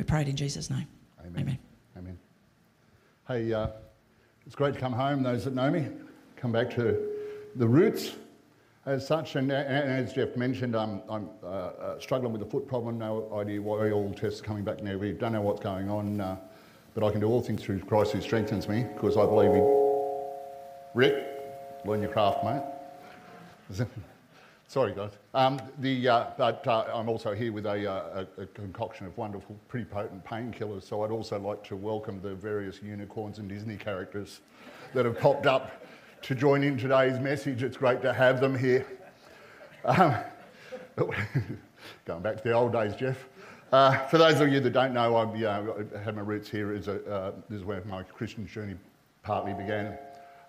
We prayed in Jesus' name. Amen. Amen. Amen. Hey, uh, it's great to come home, those that know me, come back to the roots as such. And, and as Jeff mentioned, I'm, I'm uh, uh, struggling with a foot problem, no idea why all tests are coming back now. We don't know what's going on, uh, but I can do all things through Christ who strengthens me, because I believe in Rick, learn your craft, mate. Sorry, guys. Um, the, uh, but uh, I'm also here with a, uh, a, concoction of wonderful, pretty potent painkillers. So I'd also like to welcome the various unicorns and Disney characters that have popped up to join in today's message. It's great to have them here. Um, going back to the old days, Jeff. Uh, for those of you that don't know, I've, have my roots here. As a, uh, this is where my Christian journey partly began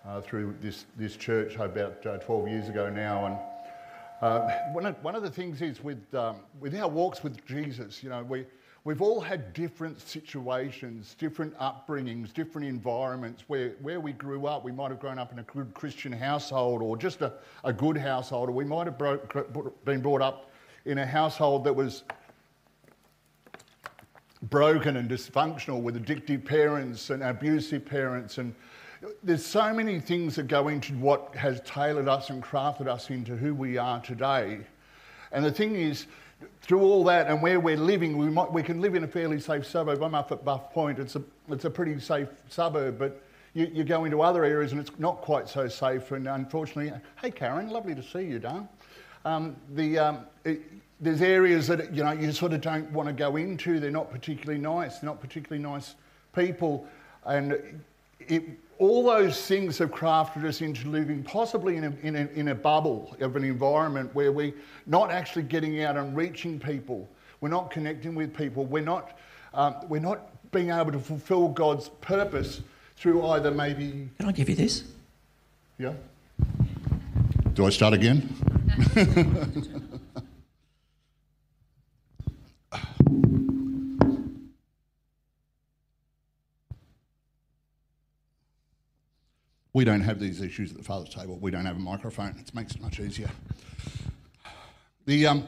uh, through this, this church about 12 years ago now. And uh, one, of, one of the things is with, um, with our walks with Jesus, you know, we, we've all had different situations, different upbringings, different environments where, where we grew up. We might have grown up in a good Christian household or just a, a good household, or we might have been brought up in a household that was broken and dysfunctional with addictive parents and abusive parents and there's so many things that go into what has tailored us and crafted us into who we are today. And the thing is, through all that and where we're living, we, might, we can live in a fairly safe suburb. I'm up at Buff Point, it's a, it's a pretty safe suburb, but you, you go into other areas and it's not quite so safe. And unfortunately, hey Karen, lovely to see you, darling. Um, the, um, it, there's areas that you know you sort of don't want to go into. They're not particularly nice. They're not particularly nice people, and it, all those things have crafted us into living possibly in a, in, a, in a bubble of an environment where we're not actually getting out and reaching people. We're not connecting with people. We're not, um, we're not being able to fulfill God's purpose through either maybe. Can I give you this? Yeah. Do I start again? We don't have these issues at the Father's table. We don't have a microphone. It makes it much easier. The, um,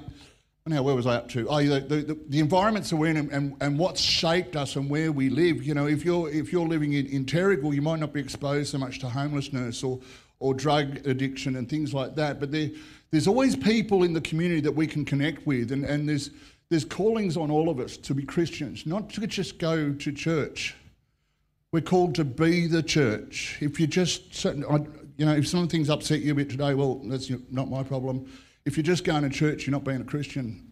now, where was I up to? Oh, the, the, the environments that we're in and, and, and, what's shaped us and where we live. You know, if you're, if you're living in, in Terrigal, you might not be exposed so much to homelessness or, or drug addiction and things like that. But there, there's always people in the community that we can connect with. And, and there's, there's callings on all of us to be Christians, not to just go to church. We're called to be the church. If you just, you know, if some things upset you a bit today, well, that's not my problem. If you're just going to church, you're not being a Christian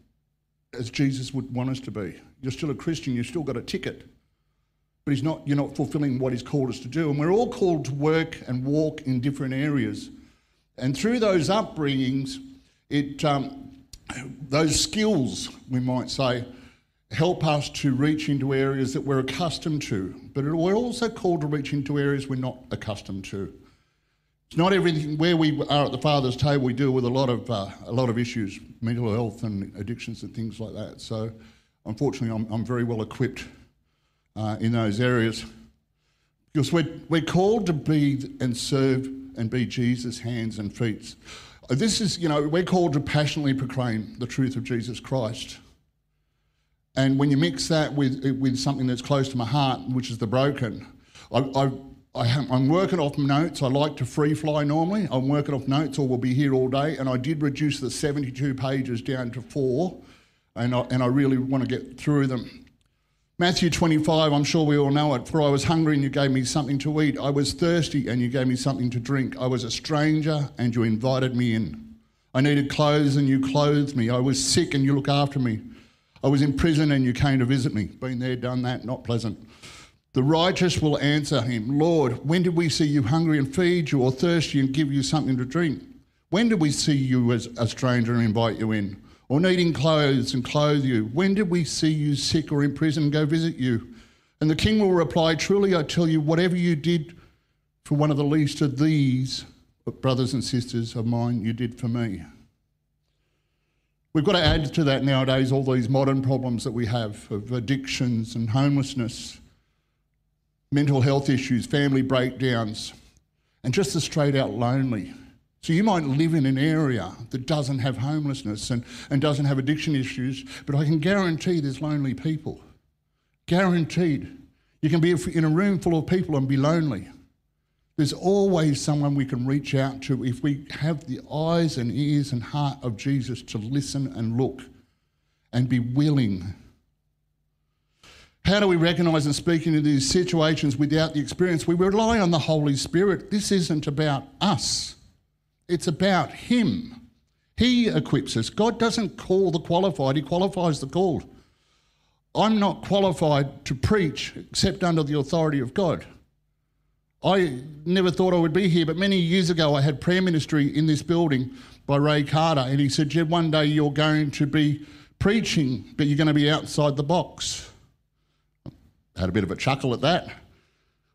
as Jesus would want us to be. You're still a Christian, you've still got a ticket. But he's not, you're not fulfilling what he's called us to do. And we're all called to work and walk in different areas. And through those upbringings, it, um, those skills, we might say, help us to reach into areas that we're accustomed to, but we're also called to reach into areas we're not accustomed to. It's not everything where we are at the Father's table. We deal with a lot of uh, a lot of issues, mental health and addictions and things like that. So, unfortunately, I'm, I'm very well equipped uh, in those areas because we're we're called to be and serve and be Jesus' hands and feet. This is, you know, we're called to passionately proclaim the truth of Jesus Christ. And when you mix that with, with something that's close to my heart, which is the broken, I, I, I am working off notes. I like to free fly normally. I'm working off notes or we'll be here all day. And I did reduce the 72 pages down to four, and I, and I really want to get through them. Matthew 25, I'm sure we all know it. For I was hungry and you gave me something to eat. I was thirsty and you gave me something to drink. I was a stranger and you invited me in. I needed clothes and you clothed me. I was sick and you looked after me. I was in prison and you came to visit me. Been there, done that, not pleasant. The righteous will answer him, Lord, when did we see you hungry and feed you, or thirsty and give you something to drink? When did we see you as a stranger and invite you in, or needing clothes and clothe you? When did we see you sick or in prison and go visit you? And the king will reply, Truly I tell you, whatever you did for one of the least of these brothers and sisters of mine, you did for me. We've got to add to that nowadays all these modern problems that we have of addictions and homelessness, mental health issues, family breakdowns, and just the straight out lonely. So you might live in an area that doesn't have homelessness and, and doesn't have addiction issues, but I can guarantee there's lonely people. Guaranteed. You can be in a room full of people and be lonely. There's always someone we can reach out to if we have the eyes and ears and heart of Jesus to listen and look and be willing. How do we recognize and speak into these situations without the experience? We rely on the Holy Spirit. This isn't about us, it's about Him. He equips us. God doesn't call the qualified, He qualifies the called. I'm not qualified to preach except under the authority of God. I never thought I would be here, but many years ago I had prayer ministry in this building by Ray Carter, and he said, Jed, one day you're going to be preaching, but you're going to be outside the box. I had a bit of a chuckle at that.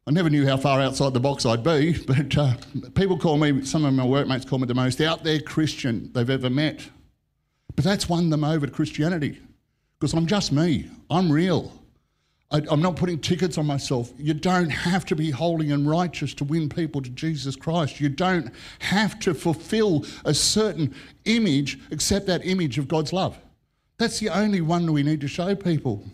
I never knew how far outside the box I'd be, but uh, people call me, some of my workmates call me the most out there Christian they've ever met. But that's won them over to Christianity because I'm just me, I'm real. I, am not putting tickets on myself. You don't have to be holy and righteous to win people to Jesus Christ. You don't have to fulfill a certain image except that image of God's love. That's the only one we need to show people.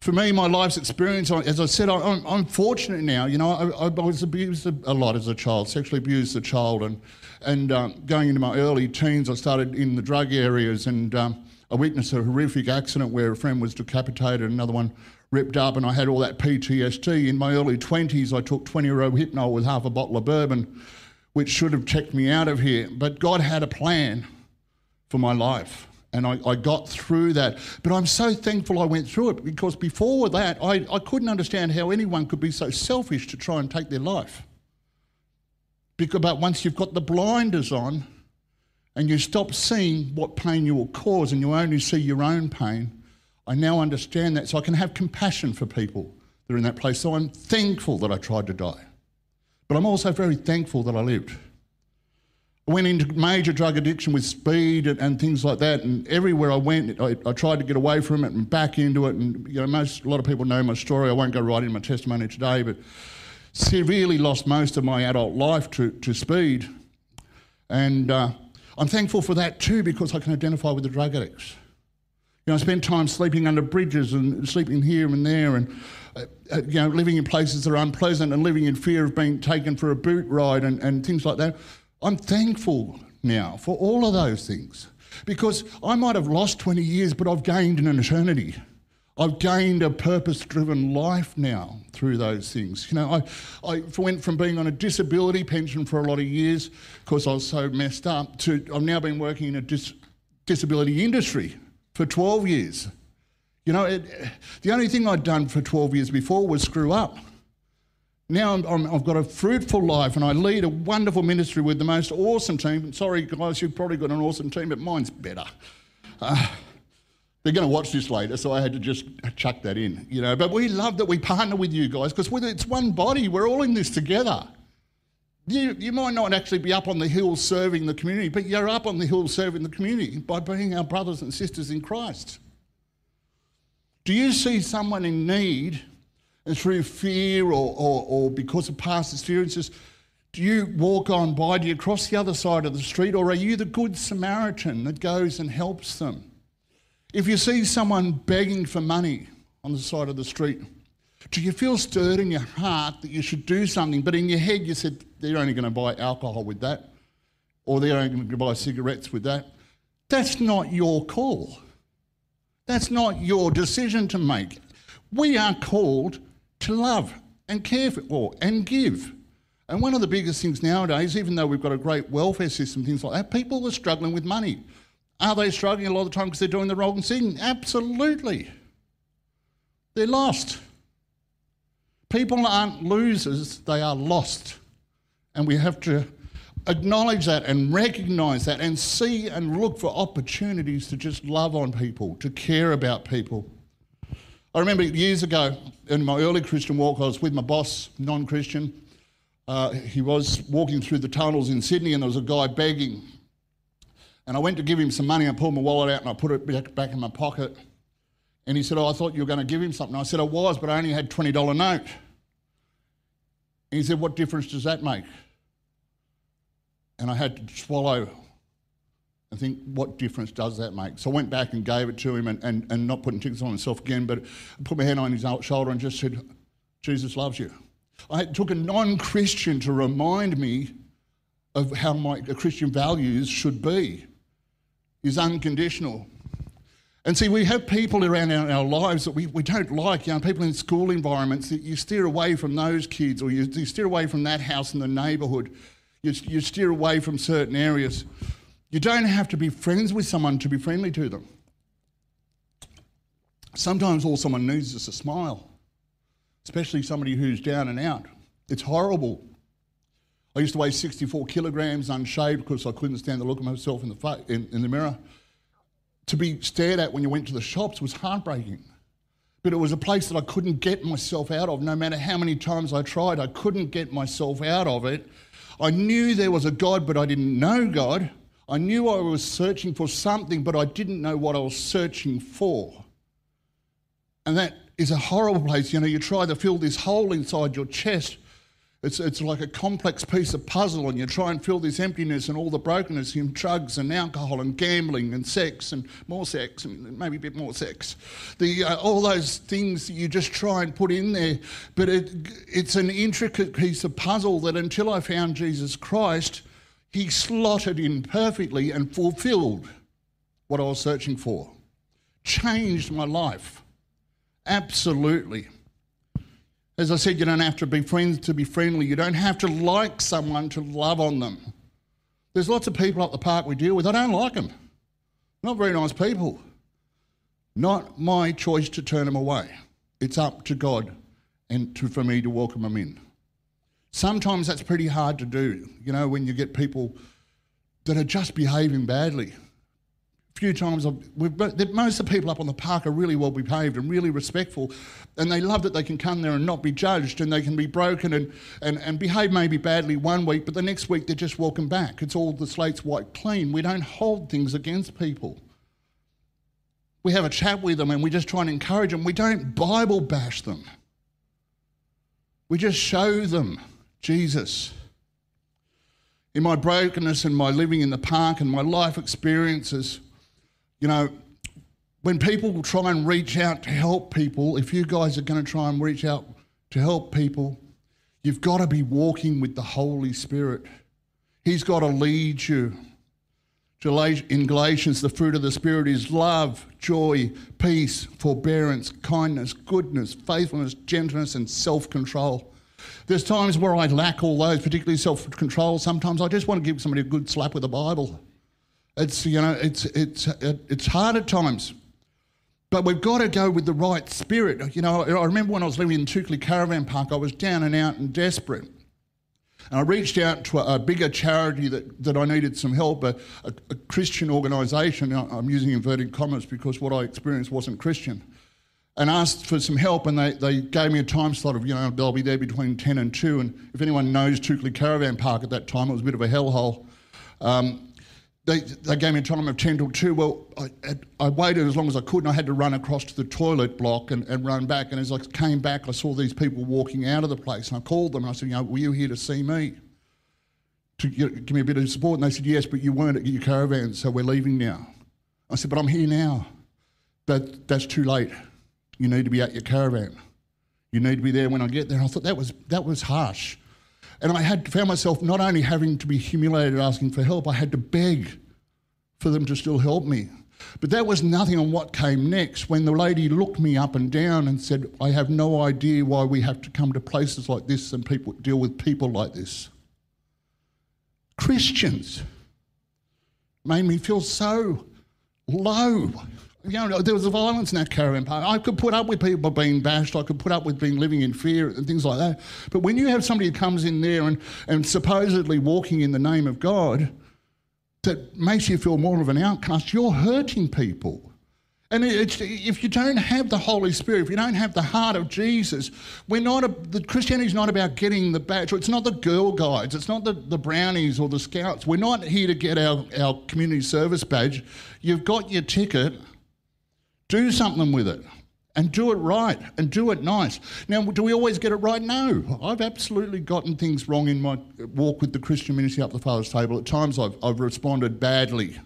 For me, my life's experience, as I said, I'm, I'm fortunate now. You know, I, I, was abused a lot as a child, sexually abused as a child, and and um, going into my early teens, I started in the drug areas and. Um, I witnessed a horrific accident where a friend was decapitated, another one ripped up, and I had all that PTSD. In my early 20s, I took 20 Rohypnol with half a bottle of bourbon, which should have checked me out of here. But God had a plan for my life. And I, I, got through that. But I'm so thankful I went through it because before that, I, I couldn't understand how anyone could be so selfish to try and take their life. Because, but once you've got the blinders on, and you stop seeing what pain you will cause and you only see your own pain, I now understand that. So I can have compassion for people that are in that place. So I'm thankful that I tried to die. But I'm also very thankful that I lived. I went into major drug addiction with speed and, and things like that, and everywhere I went, I, I, tried to get away from it and back into it. And you know, most a lot of people know my story. I won't go right into my testimony today, but severely lost most of my adult life to, to speed, and uh, I'm thankful for that too because I can identify with the drug addicts. You know, I spend time sleeping under bridges and sleeping here and there and, uh, uh, you know, living in places that are unpleasant and living in fear of being taken for a boot ride and, and things like that. I'm thankful now for all of those things because I might have lost 20 years, but I've gained an eternity. I've gained a purpose driven life now through those things. You know, I, I went from being on a disability pension for a lot of years because I was so messed up to I've now been working in a dis, disability industry for 12 years. You know, it, the only thing I'd done for 12 years before was screw up. Now i have got a fruitful life and I lead a wonderful ministry with the most awesome team. Sorry, guys, you've probably got an awesome team, but mine's better. Uh, they're going to watch this later, so I had to just chuck that in, you know. But we love that we partner with you guys because it's one body. We're all in this together. You, you might not actually be up on the hill serving the community, but you're up on the hill serving the community by being our brothers and sisters in Christ. Do you see someone in need and through fear or, or, or because of past experiences, do you walk on by? Do you cross the other side of the street? Or are you the good Samaritan that goes and helps them? If you see someone begging for money on the side of the street, do you feel stirred in your heart that you should do something, but in your head you said, they're only going to buy alcohol with that, or they're only going to buy cigarettes with that? That's not your call. That's not your decision to make. We are called to love and care for and give. And one of the biggest things nowadays, even though we've got a great welfare system, things like that, people are struggling with money. Are they struggling a lot of the time because they're doing the wrong thing? Absolutely. They're lost. People aren't losers, they are lost. And we have to acknowledge that and recognize that and see and look for opportunities to just love on people, to care about people. I remember years ago in my early Christian walk, I was with my boss, non Christian. Uh, he was walking through the tunnels in Sydney, and there was a guy begging and I went to give him some money. I pulled my wallet out and I put it back, in my pocket. And he said, Oh, I thought you were going to give him something. I said, I was, but I only had $20 note. And he said, What difference does that make? And I had to swallow and think, what difference does that make? So I went back and gave it to him and, and, and not putting tickets on myself again, but I put my hand on his shoulder and just said, Jesus loves you. I took a non Christian to remind me of how my Christian values should be is unconditional. And see, we have people around our, our lives that we, we don't like, you know, people in school environments that you steer away from those kids or you, you steer away from that house in the neighbourhood. You, you steer away from certain areas. You don't have to be friends with someone to be friendly to them. Sometimes all someone needs is a smile, especially somebody who's down and out. It's horrible. I used to weigh 64 kilograms unshaved because I couldn't stand the look of myself in the, fa- in, in the mirror to be stared at when you went to the shops was heartbreaking. But it was a place that I couldn't get myself out of. No matter how many times I tried, I couldn't get myself out of it. I knew there was a God, but I didn't know God. I knew I was searching for something, but I didn't know what I was searching for. And that is a horrible place. You know, you try to fill this hole inside your chest it's, it's like a complex piece of puzzle, and you try and fill this emptiness and all the brokenness in drugs and alcohol and gambling and sex and more sex and maybe a bit more sex. The, uh, all those things that you just try and put in there. But it, it's an intricate piece of puzzle that until I found Jesus Christ, He slotted in perfectly and fulfilled what I was searching for. Changed my life. Absolutely. As I said, you don't have to be friends to be friendly. You don't have to like someone to love on them. There's lots of people at the park we deal with. I don't like them. Not very nice people. Not my choice to turn them away. It's up to God and to, for me to welcome them in. Sometimes that's pretty hard to do, you know, when you get people that are just behaving badly few times I've, most of the people up on the park are really well behaved and really respectful, and they love that they can come there and not be judged and they can be broken and, and, and behave maybe badly one week, but the next week they're just welcome back. It's all the slate's wiped clean. We don't hold things against people. We have a chat with them and we just try and encourage them. We don't Bible bash them. We just show them Jesus. In my brokenness and my living in the park and my life experiences, you know, when people try and reach out to help people, if you guys are going to try and reach out to help people, you've got to be walking with the Holy Spirit. He's got to lead you. In Galatians, the fruit of the Spirit is love, joy, peace, forbearance, kindness, goodness, faithfulness, gentleness, and self control. There's times where I lack all those, particularly self control. Sometimes I just want to give somebody a good slap with the Bible. It's you know it's it's it's hard at times, but we've got to go with the right spirit. You know, I remember when I was living in Toukley Caravan Park, I was down and out and desperate. And I reached out to a, bigger charity that, that I needed some help, a, a, a Christian organisation. I'm using inverted commas because what I experienced wasn't Christian. And asked for some help, and they, they gave me a time slot of, you know, they'll be there between 10 and 2. And if anyone knows Toukley Caravan Park at that time, it was a bit of a hellhole. Um, they, they gave me a time of 10 till 2. Well, I, I, waited as long as I could and I had to run across to the toilet block and, and run back. And as I came back, I saw these people walking out of the place. And I called them and I said, you know, were you here to see me? To give me a bit of support? And they said, yes, but you weren't at your caravan, so we're leaving now. I said, but I'm here now. But that's too late. You need to be at your caravan. You need to be there when I get there. And I thought that was, that was harsh. And I had found myself not only having to be humiliated asking for help, I had to beg for them to still help me. But that was nothing on what came next when the lady looked me up and down and said, I have no idea why we have to come to places like this and people deal with people like this. Christians made me feel so low you know, there was a violence in that caravan park. I could put up with people being bashed. I could put up with being living in fear and things like that. But when you have somebody who comes in there and, and supposedly walking in the name of God, that makes you feel more of an outcast, you're hurting people. And if you don't have the Holy Spirit, if you don't have the heart of Jesus, we're not a, the Christianity is not about getting the badge. It's not the Girl Guides. It's not the, the brownies or the scouts. We're not here to get our, our community service badge. You've got your ticket do something with it and do it right and do it nice. Now, do we always get it right? No. I've absolutely gotten things wrong in my walk with the Christian ministry up the Father's table. At times I've, I've responded badly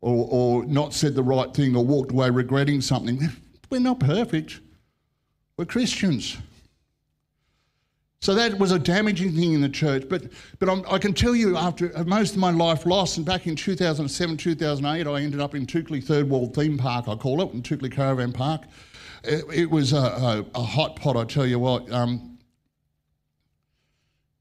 or, or not said the right thing or walked away regretting something. We're not perfect. We're Christians. So that was a damaging thing in the church. But, but I'm, i can tell you, after most of my life lost, and back in 2007, 2008, I ended up in Toukley Third World Theme Park, I call it, in Toukley Caravan Park. It, it was a, a, a, hot pot, I tell you what. Um,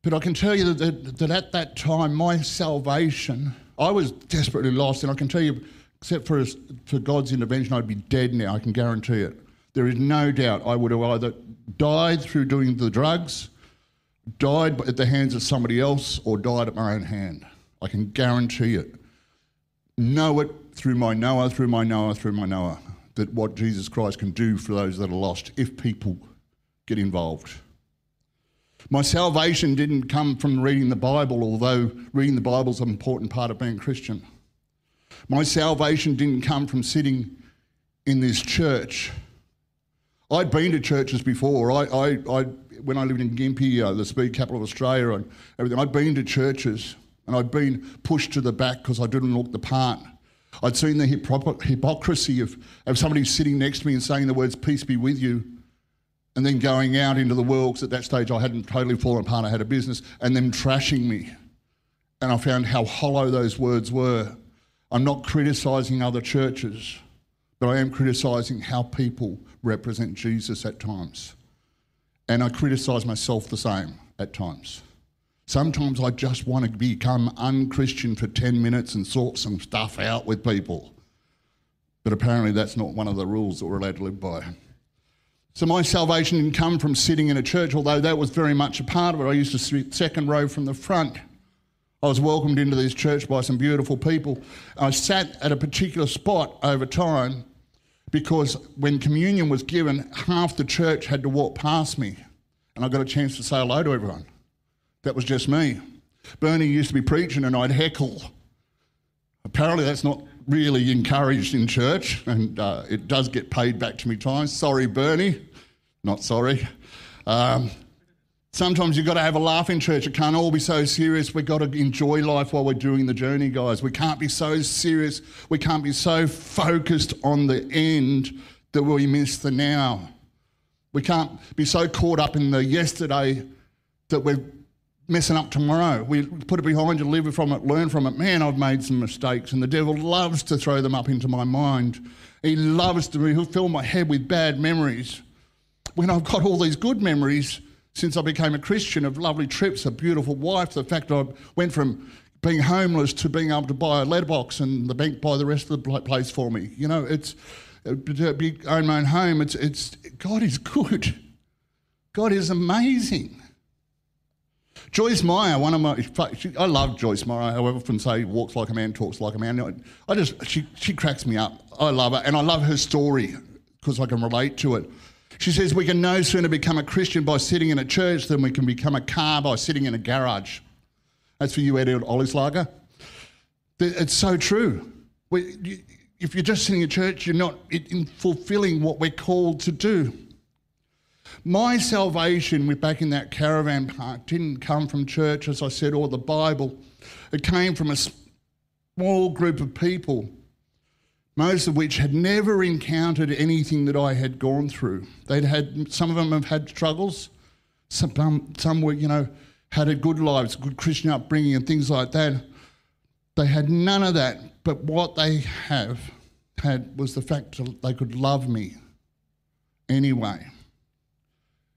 but I can tell you that, that at that time, my salvation, I was desperately lost. And I can tell you, except for, for God's intervention, I'd be dead now, I can guarantee it. There is no doubt I would have either died through doing the drugs died at the hands of somebody else or died at my own hand. I can guarantee it. Know it through my Noah, through my Noah, through my Noah, that what Jesus Christ can do for those that are lost if people get involved. My salvation didn't come from reading the Bible, although reading the Bible is an important part of being Christian. My salvation didn't come from sitting in this church. I'd been to churches before. I, I, I when I lived in Gympie, uh, the speed capital of Australia, and everything, I'd been to churches and I'd been pushed to the back because I didn't look the part. I'd seen the hypocrisy of, of somebody sitting next to me and saying the words, Peace be with you, and then going out into the world, because at that stage I hadn't totally fallen apart, I had a business, and them trashing me. And I found how hollow those words were. I'm not criticising other churches, but I am criticising how people represent Jesus at times. And I criticise myself the same at times. Sometimes I just want to become unchristian for 10 minutes and sort some stuff out with people. But apparently, that's not one of the rules that we're allowed to live by. So, my salvation didn't come from sitting in a church, although that was very much a part of it. I used to sit second row from the front. I was welcomed into this church by some beautiful people. I sat at a particular spot over time because when communion was given, half the church had to walk past me, and I got a chance to say hello to everyone. That was just me. Bernie used to be preaching, and I'd heckle. Apparently, that's not really encouraged in church, and uh, it does get paid back to me times. Sorry, Bernie. Not sorry. Um, Sometimes you've got to have a laugh in church. It can't all be so serious. We've got to enjoy life while we're doing the journey, guys. We can't be so serious. We can't be so focused on the end that we miss the now. We can't be so caught up in the yesterday that we're messing up tomorrow. We put it behind you, live from it, learn from it. Man, I've made some mistakes, and the devil loves to throw them up into my mind. He loves to fill my head with bad memories. When I've got all these good memories, since I became a Christian of lovely trips, a beautiful wife, the fact I went from being homeless to being able to buy a letterbox and the bank buy the rest of the place for me. You know, it's uh, to be, own my own home. It's it's God is good. God is amazing. Joyce Meyer, one of my, I love Joyce Meyer. I often say walks like a man, talks like a man. I just, she, she cracks me up. I love her, and I love her story because I can relate to it. She says we can no sooner become a Christian by sitting in a church than we can become a car by sitting in a garage. That's for you, Eddie Ollislager. It's so true. We, if you're just sitting in church, you're not in fulfilling what we're called to do. My salvation, back in that caravan park, didn't come from church, as I said, or the Bible. It came from a small group of people most of which had never encountered anything that I had gone through. They'd had some of them have had struggles, some um, some were you know had a good lives, good Christian upbringing, and things like that. They had none of that, but what they have had was the fact that they could love me anyway.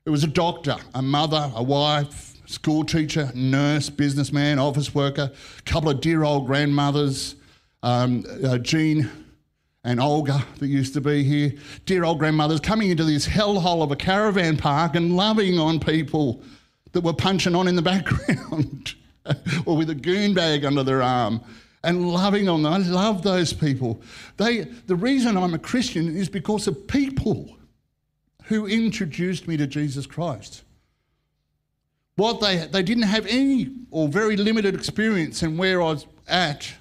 It was a doctor, a mother, a wife, school teacher, nurse, businessman, office worker, a couple of dear old grandmothers, um, uh, Jean and Olga that used to be here, dear old grandmothers coming into this hellhole of a caravan park and loving on people that were punching on in the background or with a goon bag under their arm and loving on them. I love those people. They, the reason I'm a Christian is because of people who introduced me to Jesus Christ. What they, they didn't have any or very limited experience in where I was at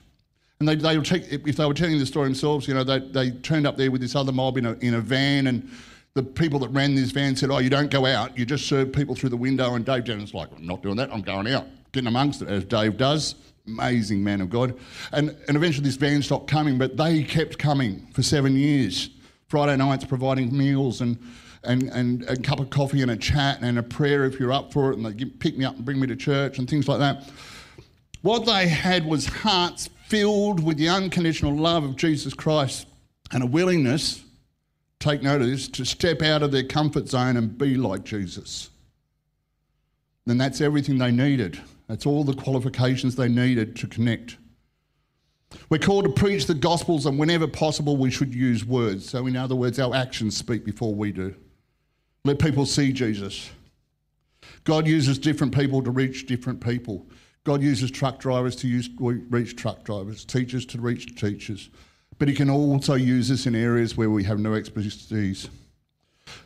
and they, they if they were telling the story themselves, you know, they, they turned up there with this other mob in a, in a van, and the people that ran this van said, Oh, you don't go out, you just serve people through the window. And Dave Jennings like, I'm not doing that, I'm going out. getting amongst it, as Dave does. Amazing man of God. And, and eventually this van stopped coming, but they kept coming for seven years. Friday nights providing meals and, and, and a cup of coffee and a chat and a prayer if you're up for it, and they pick me up and bring me to church and things like that. What they had was hearts filled with the unconditional love of Jesus Christ and a willingness, take note of this, to step out of their comfort zone and be like Jesus. Then that's everything they needed. That's all the qualifications they needed to connect. We're called to preach the Gospels, and whenever possible, we should use words. So, in other words, our actions speak before we do. Let people see Jesus. God uses different people to reach different people. God uses truck drivers to use, reach truck drivers, teachers to reach teachers. But He can also use us in areas where we have no expertise.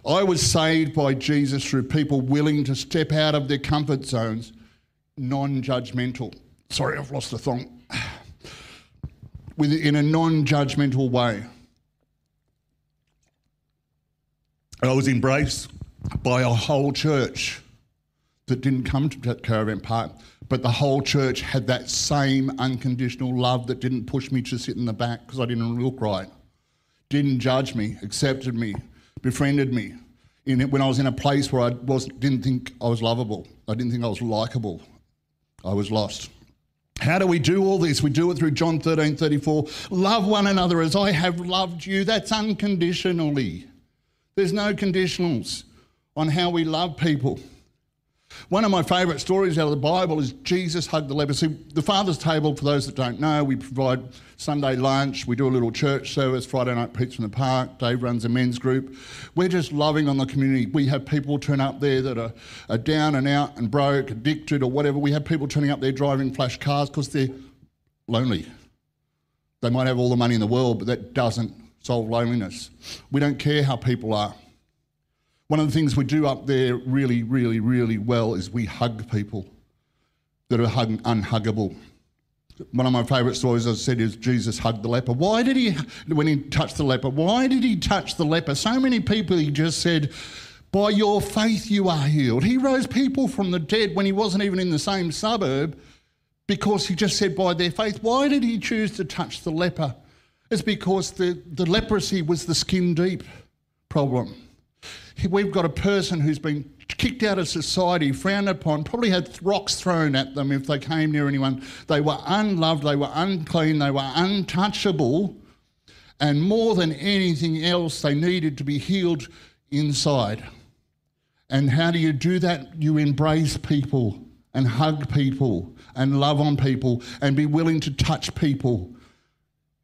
I was saved by Jesus through people willing to step out of their comfort zones, non judgmental. Sorry, I've lost the thong. In a non judgmental way. I was embraced by a whole church that didn't come to Caravan Park, but the whole church had that same unconditional love that didn't push me to sit in the back because I didn't look right, didn't judge me, accepted me, befriended me. In it, when I was in a place where I was, didn't think I was lovable, I didn't think I was likable, I was lost. How do we do all this? We do it through John 13 34. Love one another as I have loved you. That's unconditionally. There's no conditionals on how we love people. One of my favourite stories out of the Bible is Jesus hugged the leper. See, the Father's table, for those that don't know, we provide Sunday lunch, we do a little church service, Friday night pizza in the park, Dave runs a men's group. We're just loving on the community. We have people turn up there that are, are down and out and broke, addicted or whatever. We have people turning up there driving flash cars because they're lonely. They might have all the money in the world, but that doesn't solve loneliness. We don't care how people are. One of the things we do up there really, really, really well is we hug people that are hug- unhuggable. One of my favourite stories, I said, is Jesus hugged the leper. Why did he, when he touched the leper, why did he touch the leper? So many people, he just said, By your faith you are healed. He rose people from the dead when he wasn't even in the same suburb because he just said, By their faith. Why did he choose to touch the leper? It's because the, the leprosy was the skin deep problem. We've got a person who's been kicked out of society, frowned upon, probably had rocks thrown at them if they came near anyone. They were unloved, they were unclean, they were untouchable, and more than anything else, they needed to be healed inside. And how do you do that? You embrace people and hug people and love on people and be willing to touch people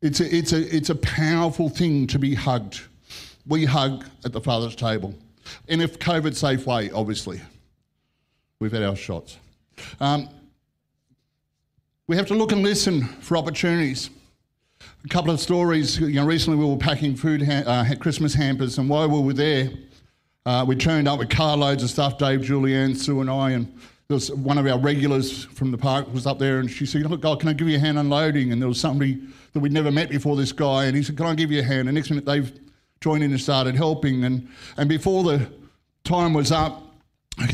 it's a, it's, a, it's a powerful thing to be hugged. We hug at the Father's table in a COVID safe way, obviously. We've had our shots. Um, we have to look and listen for opportunities. A couple of stories. You know, recently we were packing food, ha- uh, Christmas hampers, and while we were there, uh, we turned up with carloads of stuff. Dave, Julianne, Sue, and I, and there was one of our regulars from the park was up there, and she said, "Look, oh, can I give you a hand unloading?" And there was somebody that we'd never met before, this guy, and he said, Can I give you a hand? And next minute they've joined in and started helping. And, and before the time was up,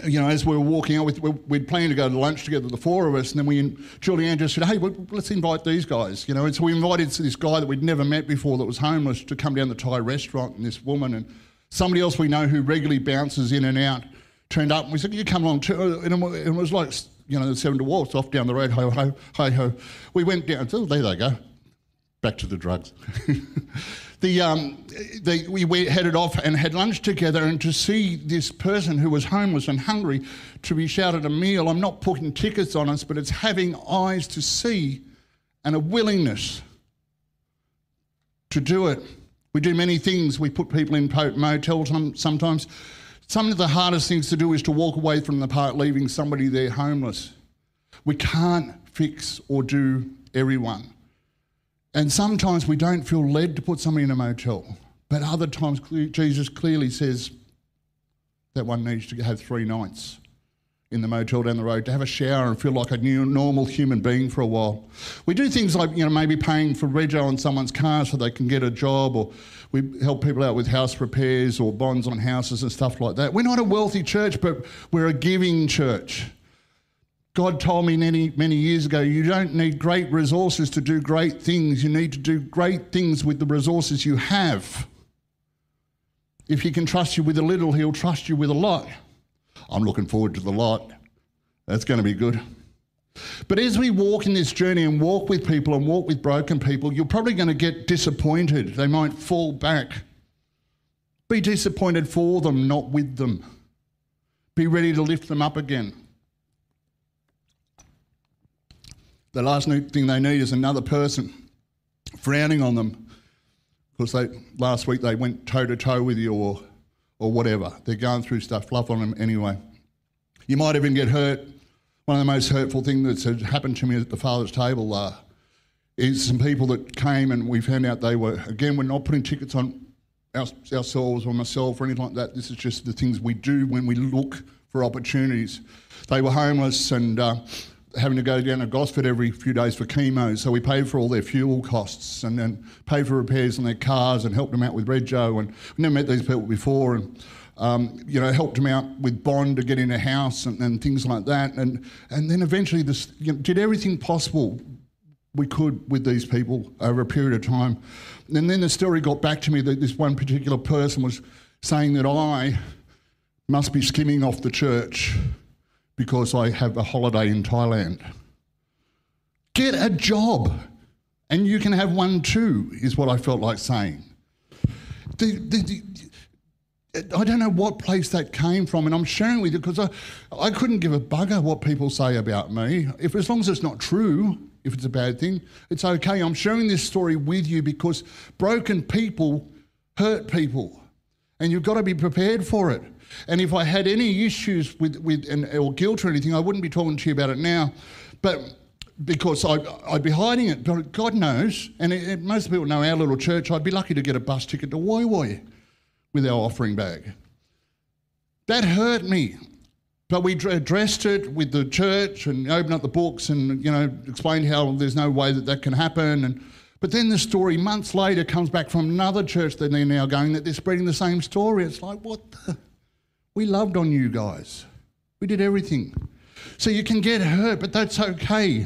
you know, as we were walking out, we'd planned to go to lunch together, the four of us, and then we, Julianne just said, hey, let's invite these guys, you know. And so we invited this guy that we'd never met before that was homeless to come down the Thai restaurant, and this woman, and somebody else we know who regularly bounces in and out turned up, and we said, you come along too. And it was like, you know, the seven dwarfs off down the road, ho, ho, ho, ho. We went down, oh, there they go back to the drugs. the, um, the, we headed off and had lunch together, and to see this person who was homeless and hungry to be shouted a meal, I'm not putting tickets on us, but it's having eyes to see and a willingness to do it. We do many things. We put people in motels sometimes. Some of the hardest things to do is to walk away from the park leaving somebody there homeless. We can't fix or do everyone. And sometimes we don't feel led to put somebody in a motel, but other times Jesus clearly says that one needs to have three nights in the motel down the road to have a shower and feel like a new normal human being for a while. We do things like you know maybe paying for rego on someone's car so they can get a job, or we help people out with house repairs or bonds on houses and stuff like that. We're not a wealthy church, but we're a giving church. God told me many, many years ago, you don't need great resources to do great things. You need to do great things with the resources you have. If he can trust you with a little, he'll trust you with a lot. I'm looking forward to the lot. That's going to be good. But as we walk in this journey and walk with people and walk with broken people, you're probably going to get disappointed. They might fall back. Be disappointed for them, not with them. Be ready to lift them up again. The last thing they need is another person frowning on them because they last week they went toe to toe with you or or whatever. They're going through stuff. Fluff on them anyway. You might even get hurt one of the most hurtful things that's happened to me at the father's table uh, is some people that came and we found out they were, again, we're not putting tickets on our, ourselves or myself or anything like that. This is just the things we do when we look for opportunities. They were homeless and uh, having to go down to Gosford every few days for chemo, so we paid for all their fuel costs and then paid for repairs on their cars and helped them out with rego. And we never met these people before. And um, you know, helped them out with bond to get in a house and, and things like that. And, and then eventually this, you know, did everything possible we could with these people over a period of time. And then the story got back to me that this one particular person was saying that I must be skimming off the church because I have a holiday in Thailand. Get a job and you can have one too, is what I felt like saying. The, the, the, I don't know what place that came from, and I'm sharing with you because I, I couldn't give a bugger what people say about me. If as long as it's not true, if it's a bad thing, it's okay. I'm sharing this story with you because broken people hurt people, and you've got to be prepared for it. And if I had any issues with with or guilt or anything, I wouldn't be talking to you about it now, but because I, would be hiding it. But God knows, and it, it, most people know our little church. I'd be lucky to get a bus ticket to Woy Woy with our offering bag. That hurt me. But we addressed it with the church and opened up the books and, you know, explained how there's no way that that can happen. And, but then the story months later comes back from another church that they're now going that they're spreading the same story. It's like, what the? We loved on you guys. We did everything. So you can get hurt, but that's okay.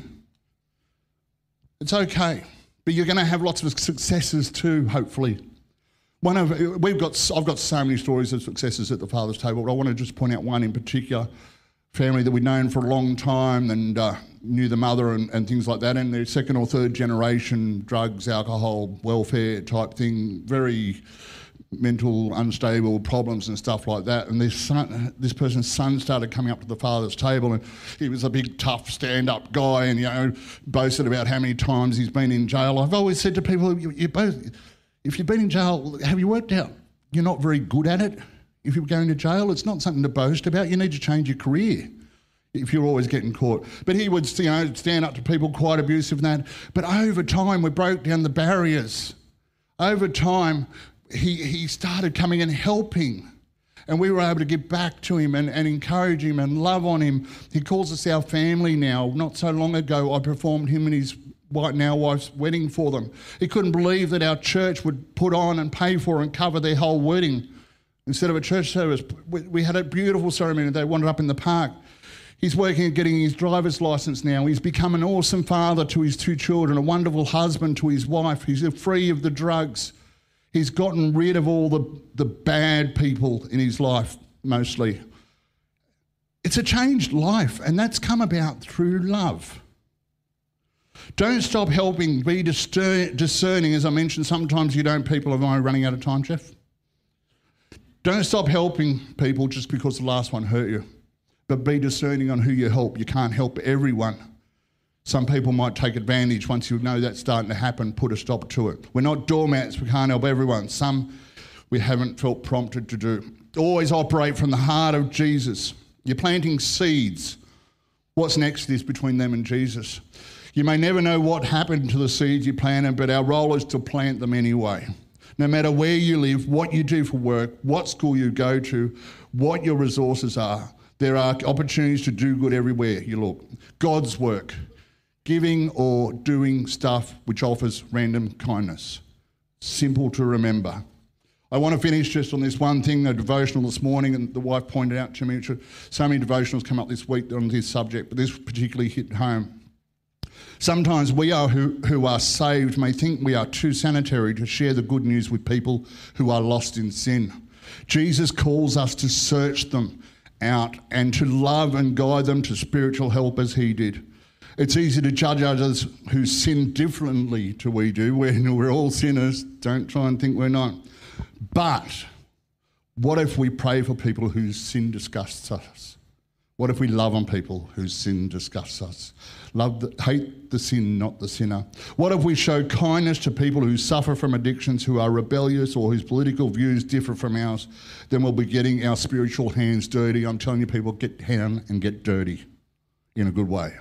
It's okay. But you're going to have lots of successes too, hopefully. One of we've got I've got so many stories of successes at the father's table, but I want to just point out one in particular. Family that we've known for a long time and uh, knew the mother and, and things like that, and they're second or third generation drugs, alcohol, welfare type thing, very mental unstable problems and stuff like that. And this son, this person's son started coming up to the father's table, and he was a big, tough, stand-up guy, and you know, boasted about how many times he's been in jail. I've always said to people, you, you both if you've been in jail, have you worked out you're not very good at it? If you're going to jail, it's not something to boast about. You need to change your career if you're always getting caught. But he would you know, stand up to people quite abusive and that. But over time, we broke down the barriers. Over time, he, he started coming and helping. And we were able to give back to him and, and encourage him and love on him. He calls us our family now. Not so long ago, I performed him and his now wife's wedding for them. He couldn't believe that our church would put on and pay for and cover their whole wedding. Instead of a church service, we had a beautiful ceremony. They wandered up in the park. He's working at getting his driver's license now. He's become an awesome father to his two children, a wonderful husband to his wife. He's free of the drugs. He's gotten rid of all the, the bad people in his life, mostly. It's a changed life, and that's come about through love. Don't stop helping. Be discerning. As I mentioned, sometimes you don't. People, I running out of time, Jeff? Don't stop helping people just because the last one hurt you. But be discerning on who you help. You can't help everyone. Some people might take advantage once you know that's starting to happen, put a stop to it. We're not doormats, we can't help everyone. Some we haven't felt prompted to do. Always operate from the heart of Jesus. You're planting seeds. What's next is between them and Jesus. You may never know what happened to the seeds you planted, but our role is to plant them anyway. No matter where you live, what you do for work, what school you go to, what your resources are, there are opportunities to do good everywhere you look. God's work, giving or doing stuff which offers random kindness. Simple to remember. I want to finish just on this one thing, a devotional this morning, and the wife pointed out to me, so many devotionals come up this week on this subject, but this particularly hit home. Sometimes we are who, who are saved may think we are too sanitary to share the good news with people who are lost in sin. Jesus calls us to search them out and to love and guide them to spiritual help as he did. It's easy to judge others who sin differently to we do when we're all sinners. Don't try and think we're not. But what if we pray for people whose sin disgusts us? What if we love on people whose sin disgusts us? Love the, hate the sin, not the sinner. What if we show kindness to people who suffer from addictions, who are rebellious, or whose political views differ from ours? Then we'll be getting our spiritual hands dirty. I'm telling you, people, get down and get dirty in a good way.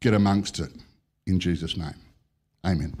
Get amongst it in Jesus' name. Amen.